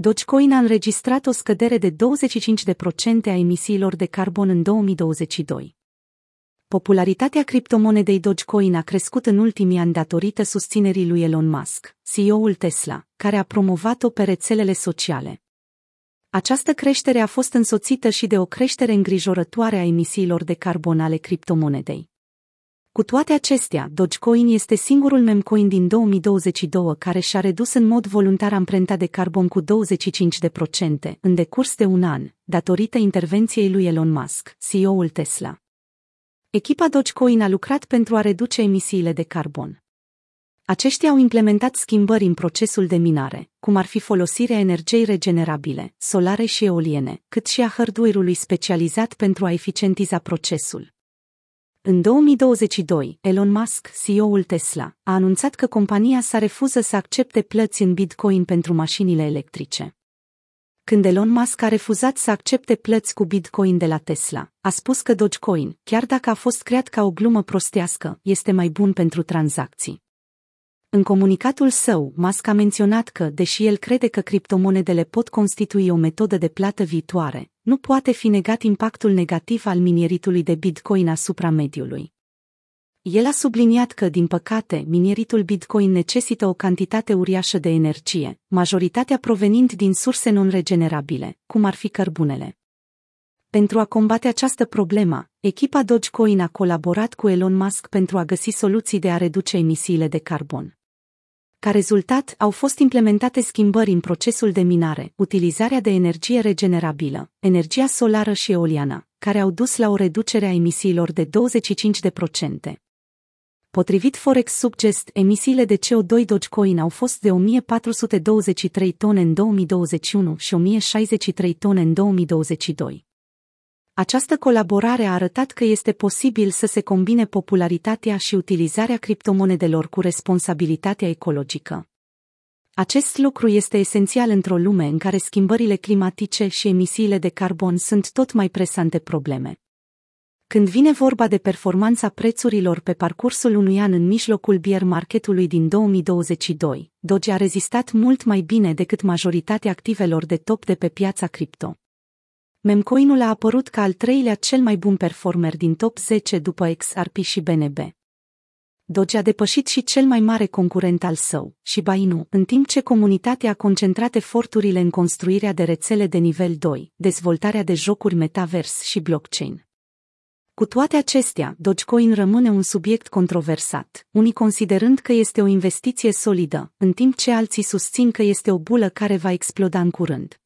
Dogecoin a înregistrat o scădere de 25% a emisiilor de carbon în 2022. Popularitatea criptomonedei Dogecoin a crescut în ultimii ani datorită susținerii lui Elon Musk, CEO-ul Tesla, care a promovat-o pe rețelele sociale. Această creștere a fost însoțită și de o creștere îngrijorătoare a emisiilor de carbon ale criptomonedei. Cu toate acestea, Dogecoin este singurul memcoin din 2022 care și-a redus în mod voluntar amprenta de carbon cu 25% în decurs de un an, datorită intervenției lui Elon Musk, CEO-ul Tesla. Echipa Dogecoin a lucrat pentru a reduce emisiile de carbon. Aceștia au implementat schimbări în procesul de minare, cum ar fi folosirea energiei regenerabile, solare și eoliene, cât și a hardware-ului specializat pentru a eficientiza procesul. În 2022, Elon Musk, CEO-ul Tesla, a anunțat că compania sa refuză să accepte plăți în Bitcoin pentru mașinile electrice. Când Elon Musk a refuzat să accepte plăți cu Bitcoin de la Tesla, a spus că Dogecoin, chiar dacă a fost creat ca o glumă prostească, este mai bun pentru tranzacții. În comunicatul său, Musk a menționat că, deși el crede că criptomonedele pot constitui o metodă de plată viitoare, nu poate fi negat impactul negativ al minieritului de Bitcoin asupra mediului. El a subliniat că, din păcate, minieritul Bitcoin necesită o cantitate uriașă de energie, majoritatea provenind din surse non-regenerabile, cum ar fi cărbunele. Pentru a combate această problemă, echipa Dogecoin a colaborat cu Elon Musk pentru a găsi soluții de a reduce emisiile de carbon. Ca rezultat, au fost implementate schimbări în procesul de minare, utilizarea de energie regenerabilă, energia solară și eoliană, care au dus la o reducere a emisiilor de 25%. Potrivit Forex Suggest, emisiile de CO2 Dogecoin au fost de 1423 tone în 2021 și 1063 tone în 2022. Această colaborare a arătat că este posibil să se combine popularitatea și utilizarea criptomonedelor cu responsabilitatea ecologică. Acest lucru este esențial într-o lume în care schimbările climatice și emisiile de carbon sunt tot mai presante probleme. Când vine vorba de performanța prețurilor pe parcursul unui an în mijlocul bear marketului din 2022, Doge a rezistat mult mai bine decât majoritatea activelor de top de pe piața cripto. Memcoinul a apărut ca al treilea cel mai bun performer din top 10 după XRP și BNB. Doge a depășit și cel mai mare concurent al său, și Bainu, în timp ce comunitatea a concentrat eforturile în construirea de rețele de nivel 2, dezvoltarea de jocuri metavers și blockchain. Cu toate acestea, Dogecoin rămâne un subiect controversat, unii considerând că este o investiție solidă, în timp ce alții susțin că este o bulă care va exploda în curând.